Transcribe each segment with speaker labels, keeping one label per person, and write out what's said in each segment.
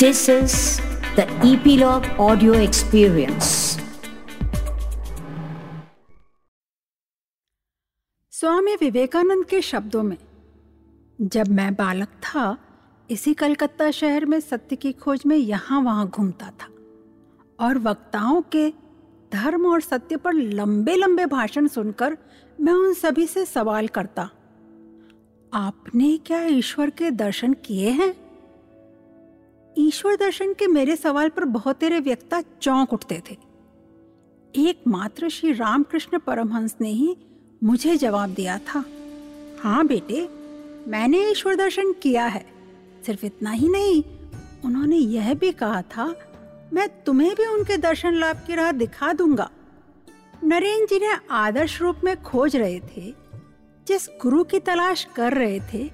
Speaker 1: This is the Epilogue Audio Experience.
Speaker 2: Swami Vivekananda के शब्दों में, जब मैं बालक था, इसी कलकत्ता शहर में सत्य की खोज में यहाँ वहाँ घूमता था, और वक्ताओं के धर्म और सत्य पर लंबे लंबे भाषण सुनकर मैं उन सभी से सवाल करता, आपने क्या ईश्वर के दर्शन किए हैं ईश्वर दर्शन के मेरे सवाल पर बहुत तेरे व्यक्ता चौंक उठते थे। एकमात्र श्री रामकृष्ण परमहंस ने ही मुझे जवाब दिया था हाँ बेटे, मैंने ईश्वर दर्शन किया है, सिर्फ़ इतना ही नहीं, उन्होंने यह भी कहा था, मैं तुम्हें भी उनके दर्शन लाभ की राह दिखा दूँगा। नरेंद्र जिन्हें आदर्श रूप में खोज रहे थे, जिस गुरु की तलाश कर रहे थे,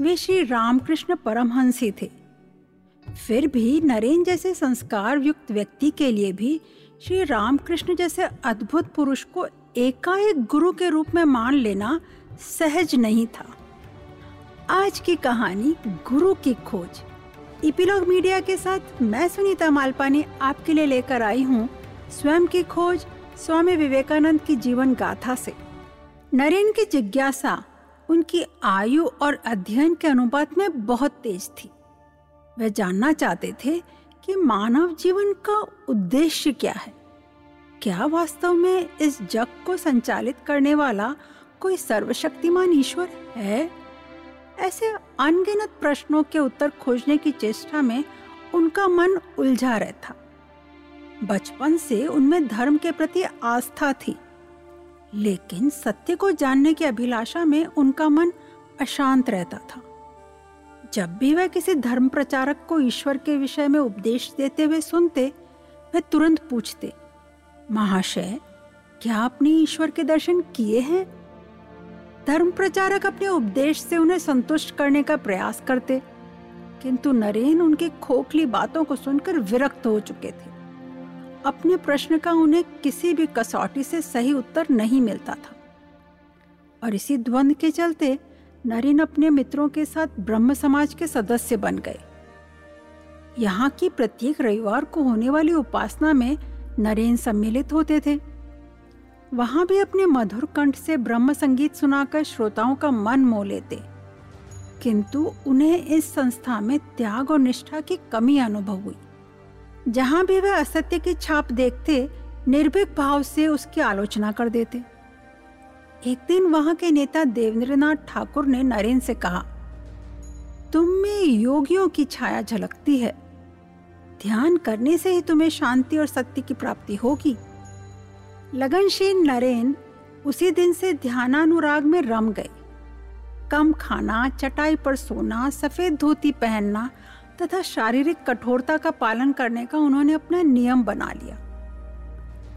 Speaker 2: वे श्री रामकृष्ण परमहंस ही थे। फिर भी नरेन जैसे संस्कार युक्त व्यक्ति के लिए भी श्री रामकृष्ण जैसे अद्भुत पुरुष को एकाएक गुरु के रूप में मान लेना सहज नहीं था। आज की कहानी गुरु की खोज। इपिलॉग मीडिया के साथ मैं सुनीता मालपानी आपके लिए लेकर आई हूँ स्वयं की खोज स्वामी विवेकानंद की जीवन गाथा से। नरेन की जिज्ञासा उनकी आयु और अध्ययन के अनुपात में बहुत तेज थी। वे जानना चाहते थे कि मानव जीवन का उद्देश्य क्या है। क्या वास्तव में इस जग को संचालित करने वाला कोई सर्वशक्तिमान ईश्वर है? ऐसे अनगिनत प्रश्नों के उत्तर खोजने की चेष्टा में उनका मन उलझा रहता। बचपन से उनमें धर्म के प्रति आस्था थी, लेकिन सत्य को जानने की अभिलाषा में उनका मन अशांत रहता था। जब भी वह किसी धर्म प्रचारक को ईश्वर के विषय में उपदेश देते हुए सुनते, वह तुरंत पूछते, महाशय, क्या आपने ईश्वर के दर्शन किए हैं? धर्म प्रचारक अपने उपदेश से उन्हें संतुष्ट करने का प्रयास करते, किंतु नरेन उनकी खोखली बातों को सुनकर विरक्त हो चुके थे। अपने प्रश्न का उन्हें किसी भी कसौटी से सही उत्तर नहीं मिलता था। और इसी द्वंद के चलते नरेन अपने मित्रों के साथ ब्रह्म समाज के सदस्य बन गए। यहाँ की प्रत्येक रविवार को होने वाली उपासना में नरेन सम्मिलित होते थे। वहाँ भी अपने मधुर कंठ से ब्रह्म संगीत सुनाकर श्रोताओं का मन मोह लेते। किंतु उन्हें इस संस्था में त्याग और निष्ठा की कमी अनुभव हुई। जहाँ भी वे असत्य की छाप देखते, निर्भीक भाव से उसकी आलोचना कर देते। एक दिन वहाँ के नेता देवेंद्रनाथ ठाकुर ने नरेन से कहा, तुम में योगियों की छाया झलकती है। ध्यान करने से ही तुम्हें शांति और सत्य की प्राप्ति होगी। लगनशील नरेन उसी दिन से ध्यानानुराग में रम गए कम खाना, चटाई पर सोना, सफ़ेद धोती पहनना तथा शारीरिक कठोरता का पालन करने का उन्होंने अपना नियम बना लिया।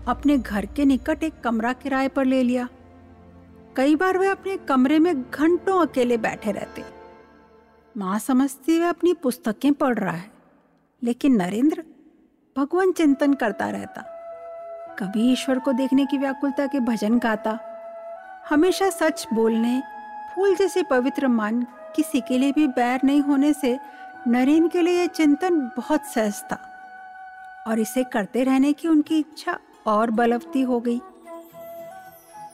Speaker 2: अपने घर के निकट एक कमरा किराए पर ले लिया। कई बार वह अपने कमरे में घंटों अकेले बैठे रहते। माँ समझती वह अपनी पुस्तकें पढ़ रहा है, लेकिन नरेंद्र भगवान चिंतन करता रहता। कभी ईश्वर को देखने की व्याकुलता के भजन गाता। हमेशा सच बोलने, फूल जैसे पवित्र मन किसी के लिए भी बैर नहीं होने से नरेन के लिए यह चिंतन बहुत सहज था, और इसे करते रहने की उनकी इच्छा और बलवती हो गई।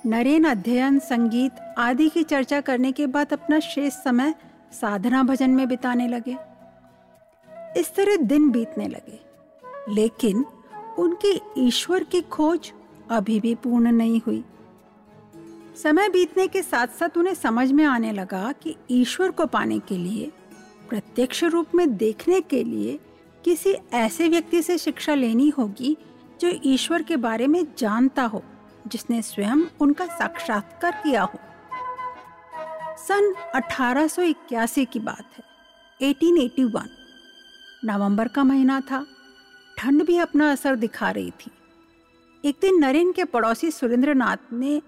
Speaker 2: नरेन अध्ययन, संगीत आदि की चर्चा करने के बाद अपना शेष समय साधना भजन में बिताने लगे। इस तरह दिन बीतने लगे, लेकिन उनकी ईश्वर की खोज अभी भी पूर्ण नहीं हुई। समय बीतने के साथ साथ उन्हें समझ में आने लगा कि ईश्वर को पाने के लिए, प्रत्यक्ष रूप में देखने के लिए किसी ऐसे व्यक्ति से शिक्षा लेनी होगी जो ईश्वर के बारे में जानता हो। जिसने स्वयं उनका साक्षात्कार किया हो। सन 1881 की बात है 1881 नवंबर का महीना था, ठंड भी अपना असर दिखा रही थी। एक दिन नरेन के पड़ोसी सुरेंद्र नाथ ने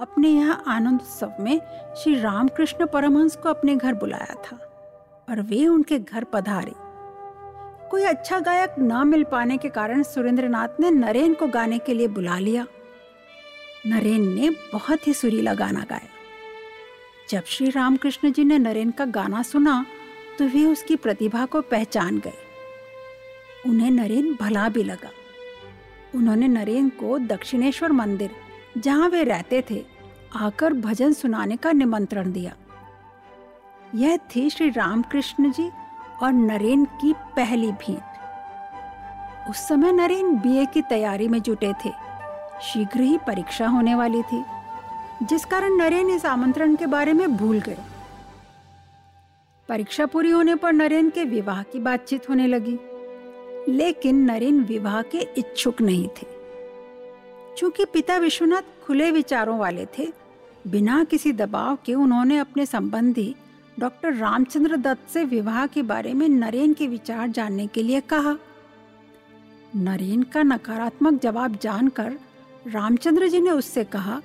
Speaker 2: अपने यहाँ आनंद उत्सव में श्री रामकृष्ण परमहंस को अपने घर बुलाया था और वे उनके घर पधारे। कोई अच्छा गायक न मिल पाने के कारण सुरेंद्र नाथ ने नरेन को गाने के लिए बुला लिया। नरेन ने बहुत ही सुरीला गाना गाया। जब श्री रामकृष्ण जी ने नरेन का गाना सुना तो वे उसकी प्रतिभा को पहचान गए। उन्हें नरेन भला भी लगा। उन्होंने नरेन को दक्षिणेश्वर मंदिर, जहाँ वे रहते थे, आकर भजन सुनाने का निमंत्रण दिया। यह थी श्री रामकृष्ण जी और नरेन की पहली भेंट। उस समय नरेन बीए की तैयारी में जुटे थे। शीघ्र ही परीक्षा होने वाली थी, जिस कारण नरेन इस आमंत्रण के बारे में भूल गए परीक्षा पूरी होने पर नरेन के विवाह की बातचीत होने लगी, लेकिन नरेन विवाह के इच्छुक नहीं थे। चूँकि पिता विश्वनाथ खुले विचारों वाले थे, बिना किसी दबाव के उन्होंने अपने संबंधी डॉक्टर रामचंद्र दत्त से विवाह के बारे में नरेन के विचार जानने के लिए कहा। नरेन का नकारात्मक जवाब जानकर रामचंद्र जी ने उससे कहा,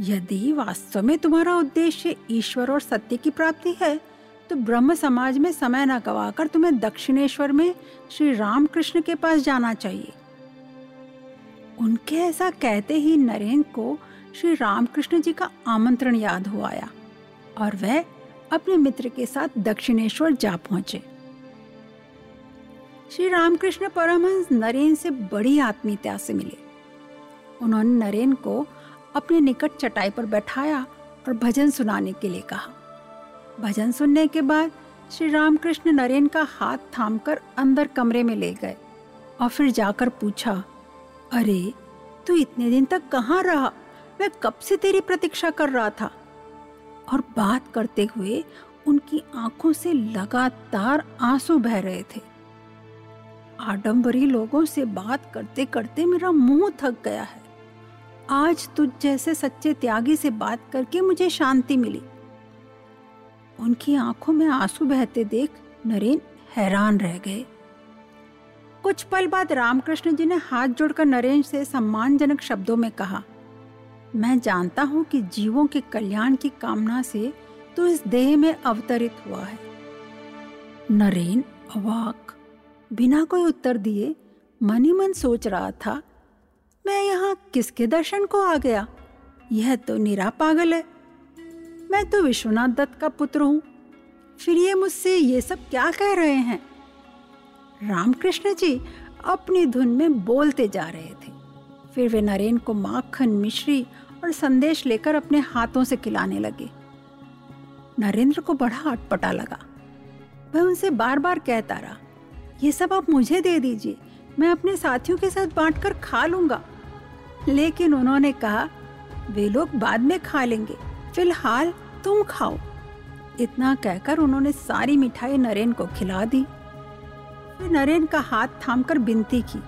Speaker 2: यदि वास्तव में तुम्हारा उद्देश्य ईश्वर और सत्य की प्राप्ति है तो ब्रह्म समाज में समय न गवाकर तुम्हें दक्षिणेश्वर में श्री रामकृष्ण के पास जाना चाहिए। उनके ऐसा कहते ही नरेंद्र को श्री रामकृष्ण जी का आमंत्रण याद हो आया और वह अपने मित्र के साथ दक्षिणेश्वर जा पहुँचे। श्री रामकृष्ण परमहंस नरेन से बड़ी आत्मीयता से मिले। उन्होंने नरेन को अपने निकट चटाई पर बैठाया और भजन सुनाने के लिए कहा। भजन सुनने के बाद श्री रामकृष्ण नरेन का हाथ थामकर अंदर कमरे में ले गए और फिर जाकर पूछा, अरे, तू इतने दिन तक कहाँ रहा? मैं कब से तेरी प्रतीक्षा कर रहा था? और बात करते हुए उनकी आँखों से लगातार आँसू बह रहे थे। आडंबरी लोगों से बात करते करते मेरा मुँह थक गया है। आज तुझ जैसे सच्चे त्यागी से बात करके मुझे शांति मिली। उनकी आँखों में आँसू बहते देख नरेन हैरान रह गए। कुछ पल बाद रामकृष्ण जी ने हाथ जोड़कर नरेन से सम्मानजनक शब्दों में कहा, मैं जानता हूँ कि जीवों के कल्याण की कामना से तो इस देह में अवतरित हुआ है। नरेन अवाक, बिना कोई उत्तर दिए मन ही मन सोच रहा था मैं यहाँ किसके दर्शन को आ गया? यह तो निरा पागल है। मैं तो विश्वनाथ दत्त का पुत्र हूँ। फिर ये मुझसे ये सब क्या कह रहे हैं? रामकृष्ण जी अपनी धुन में बोलते जा रहे थे। फिर वे नरेन को माखन, मिश्री और संदेश लेकर अपने हाथों से खिलाने लगे। नरेंद्र को बड़ा अटपटा लगा। वह उनसे बार बार कहता रहा, ये सब आप मुझे दे दीजिए। मैं अपने साथियों के साथ बांटकर खा लूँगा। लेकिन उन्होंने कहा, वे लोग बाद में खा लेंगे। फ़िलहाल तुम खाओ। इतना कहकर उन्होंने सारी मिठाई नरेन को खिला दी। नरेन का हाथ थामकर विनती की,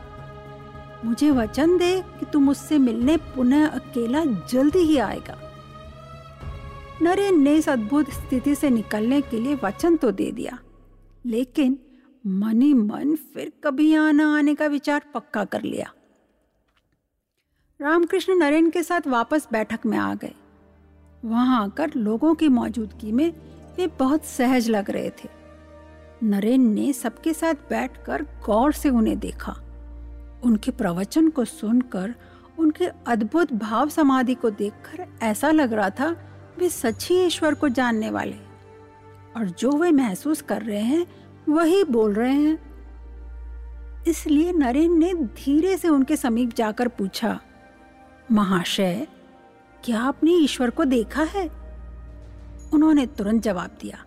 Speaker 2: मुझे वचन दे कि तुम उससे मिलने पुनः अकेला जल्दी ही आएगा। नरेन ने इस अद्भुत स्थिति से निकलने के लिए वचन तो दे दिया, लेकिन मनी मन फिर कभी आना आने का विचार पक्का कर लिया। रामकृष्ण नरेन के साथ वापस बैठक में आ गए। वहाँ आकर लोगों की मौजूदगी में वे बहुत सहज लग रहे थे। नरेन ने सबके साथ बैठकर गौर से उन्हें देखा। उनके प्रवचन को सुनकर, उनके अद्भुत भाव समाधि को देखकर ऐसा लग रहा था, वे सच्ची ईश्वर को जानने वाले और जो वे महसूस कर रहे हैं, वही बोल रहे हैं। इसलिए नरेन ने धीरे से उनके समीप जाकर पूछा महाशय, क्या आपने ईश्वर को देखा है? उन्होंने तुरंत जवाब दिया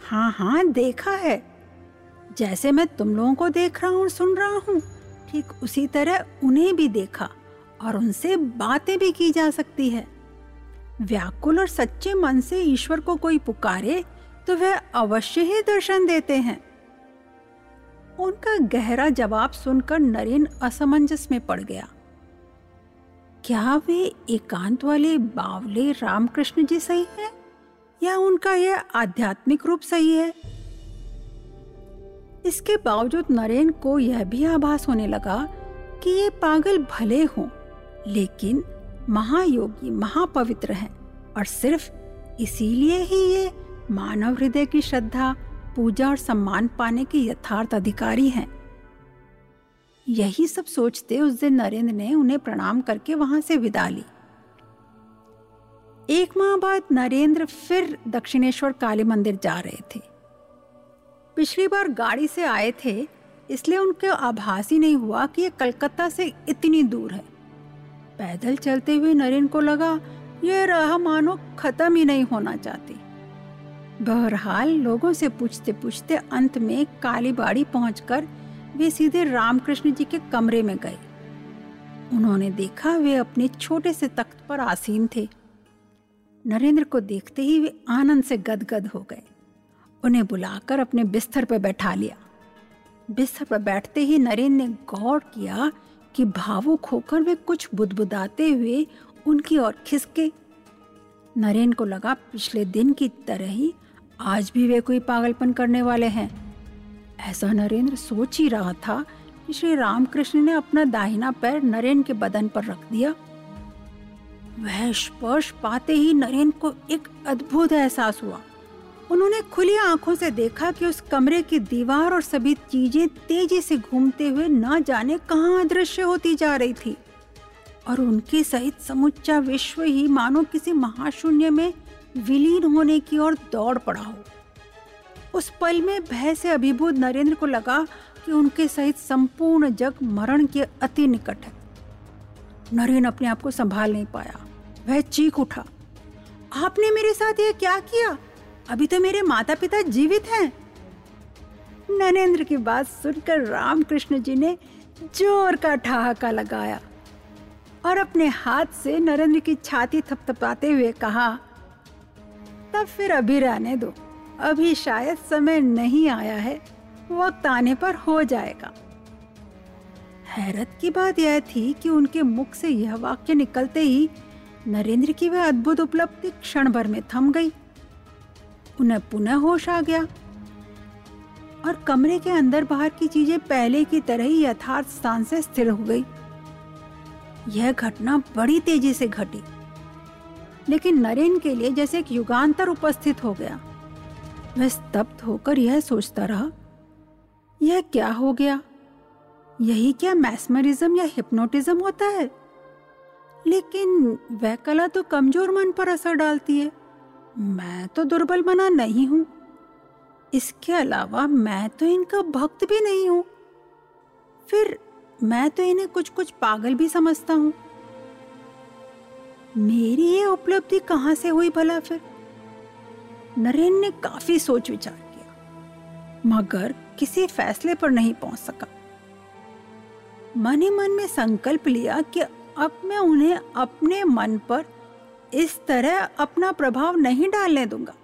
Speaker 2: हाँ हाँ देखा है। जैसे मैं तुम लोगों को देख रहा हूँ, सुन रहा हूँ, ठीक उसी तरह उन्हें भी देखा और उनसे बातें भी की जा सकती है। व्याकुल और सच्चे मन से ईश्वर को कोई पुकारे तो वह अवश्य ही दर्शन देते हैं। उनका गहरा जवाब सुनकर नरेन असमंजस में पड़ गया। क्या वे एकांत वाले बावले रामकृष्ण जी सही है? या उनका यह आध्यात्मिक रूप सही है? इसके बावजूद नरेन को यह भी आभास होने लगा कि ये पागल भले हों, लेकिन महायोगी महापवित्र हैं और सिर्फ़ इसीलिए ही ये मानव हृदय की श्रद्धा, पूजा और सम्मान पाने के यथार्थ अधिकारी हैं। यही सब सोचते उस दिन नरेंद्र ने उन्हें प्रणाम करके वहाँ से विदा ली। एक माह बाद नरेंद्र फिर दक्षिणेश्वर काली मंदिर जा रहे थे। पिछली बार गाड़ी से आए थे, इसलिए उनके आभास ही नहीं हुआ कि ये कलकत्ता से इतनी दूर है। पैदल चलते हुए नरेंद्र को लगा, ये राह मानो खत्म ही नहीं होना चाहती। बहरहाल लोगों से पूछते पूछते अंत में काली बाड़ी पहुंचकर वे सीधे रामकृष्ण जी के कमरे में गए। उन्होंने देखा वे अपने छोटे से तख्त पर आसीन थे। नरेंद्र को देखते ही वे आनंद से गदगद हो गए। उन्हें बुलाकर अपने बिस्तर पर बैठा लिया। बिस्तर पर बैठते ही नरेंद्र ने गौर किया कि भावुक होकर वे कुछ बुदबुदाते हुए उनकी ओर खिसके। नरेंद्र को लगा, पिछले दिन की तरह ही आज भी वे कोई पागलपन करने वाले हैं। ऐसा नरेंद्र सोच ही रहा था कि श्री रामकृष्ण ने अपना दाहिना पैर नरेंद्र के बदन पर रख दिया। वह स्पर्श पाते ही नरेंद्र को एक अद्भुत एहसास हुआ। उन्होंने खुली आँखों से देखा कि उस कमरे की दीवार और सभी चीज़ें तेज़ी से घूमते हुए न जाने कहाँ अदृश्य होती जा रही थी। और उनके सहित समुच्चा विश्व ही मानो किसी महाशून्य में विलीन होने की ओर दौड़ पड़ा हो। उस पल में भय से अभिभूत नरेंद्र को लगा कि उनके सहित संपूर्ण जग मरण के अति निकट है। नरेंद्र अपने आप को संभाल नहीं पाया। वह चीख उठा। आपने मेरे साथ यह क्या किया? अभी तो मेरे माता पिता जीवित हैं। नरेंद्र की बात सुनकर रामकृष्ण जी ने ज़ोर का ठहाका लगाया और अपने हाथ से नरेंद्र की छाती थपथपाते हुए कहा, तब फिर अभी रहने दो। अभी शायद समय नहीं आया है वक्त आने पर हो जाएगा। हैरत की बात यह थी कि उनके मुख से यह वाक्य निकलते ही नरेंद्र की वह अद्भुत उपलब्धि क्षण भर में थम गई। उन्हें पुनः होश आ गया। और कमरे के अंदर बाहर की चीज़ें पहले की तरह ही यथार्थ स्थान से स्थिर हो गई। यह घटना बड़ी तेज़ी से घटी। लेकिन नरेन के लिए जैसे एक युगांतर उपस्थित हो गया। वह स्तब्ध होकर यह सोचता रहा, यह क्या हो गया? यही क्या मैस्मरिज्म या हिप्नोटिज्म होता है? लेकिन वह कला तो कमज़ोर मन पर असर डालती है। मैं तो दुर्बल मना नहीं हूँ। इसके अलावा मैं तो इनका भक्त भी नहीं हूँ। फिर मैं तो इन्हें कुछ कुछ पागल भी समझता हूँ। मेरी ये उपलब्धि कहाँ से हुई भला फिर? नरेन ने काफ़ी सोच विचार किया, मगर किसी फैसले पर नहीं पहुँच सका। मन ही मन में संकल्प लिया कि अब मैं उन्हें अपने मन पर इस तरह अपना प्रभाव नहीं डालने दूँगा।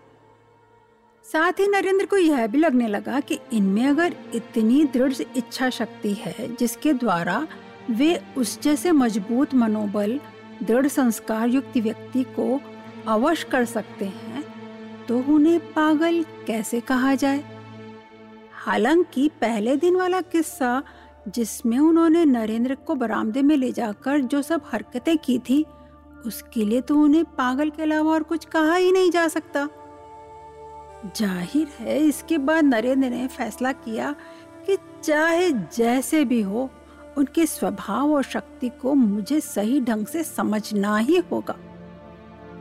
Speaker 2: साथ ही नरेंद्र को यह भी लगने लगा कि इनमें अगर इतनी दृढ़ इच्छा शक्ति है जिसके द्वारा वे उस जैसे मज़बूत, मनोबल, दृढ़ संस्कार युक्त व्यक्ति को अवश्य कर सकते हैं तो उन्हें पागल कैसे कहा जाए? हालाँकि पहले दिन वाला किस्सा, जिसमें उन्होंने नरेंद्र को बरामदे में ले जाकर जो सब हरकतें की थी, उसके लिए तो उन्हें पागल के अलावा और कुछ कहा ही नहीं जा सकता। ज़ाहिर है, इसके बाद नरेंद्र ने फैसला किया कि चाहे जैसे भी हो, उनके स्वभाव और शक्ति को मुझे सही ढंग से समझना ही होगा।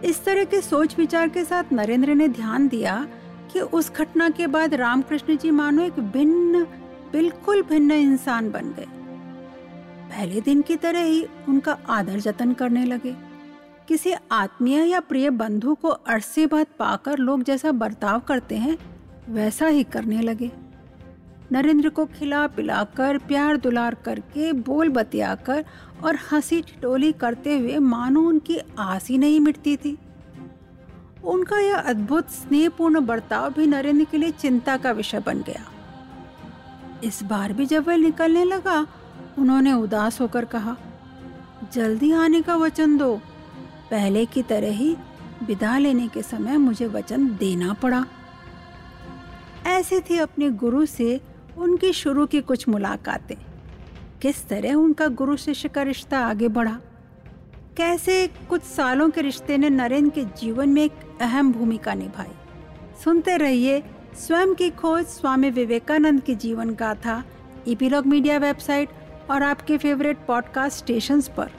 Speaker 2: इस तरह के सोच विचार के साथ नरेंद्र ने ध्यान दिया कि उस घटना के बाद रामकृष्ण जी मानो एक भिन्न, बिल्कुल भिन्न इंसान बन गए। पहले दिन की तरह ही उनका आदर जतन करने लगे। किसी आत्मीय या प्रिय बंधु को अरसे बाद पाकर लोग जैसा बर्ताव करते हैं, वैसा ही करने लगे। नरेंद्र को खिला पिलाकर, प्यार दुलार करके, बोल बतियाकर और हँसी ठिठोली करते हुए मानो उनकी आस ही नहीं मिटती थी। उनका यह अद्भुत स्नेहपूर्ण बर्ताव भी नरेंद्र के लिए चिंता का विषय बन गया। इस बार भी जब वह निकलने लगा, उन्होंने उदास होकर कहा, जल्दी आने का वचन दो। पहले की तरह ही विदा लेने के समय मुझे वचन देना पड़ा। ऐसे थी अपने गुरु से उनकी शुरू की कुछ मुलाकातें। किस तरह उनका गुरु शिष्य का रिश्ता आगे बढ़ा? कैसे कुछ सालों के रिश्ते ने नरेंद्र के जीवन में एक अहम भूमिका निभाई? सुनते रहिए स्वयं की खोज स्वामी विवेकानंद की जीवन गाथा इपीलॉग मीडिया वेबसाइट और आपके फेवरेट पॉडकास्ट स्टेशंस पर।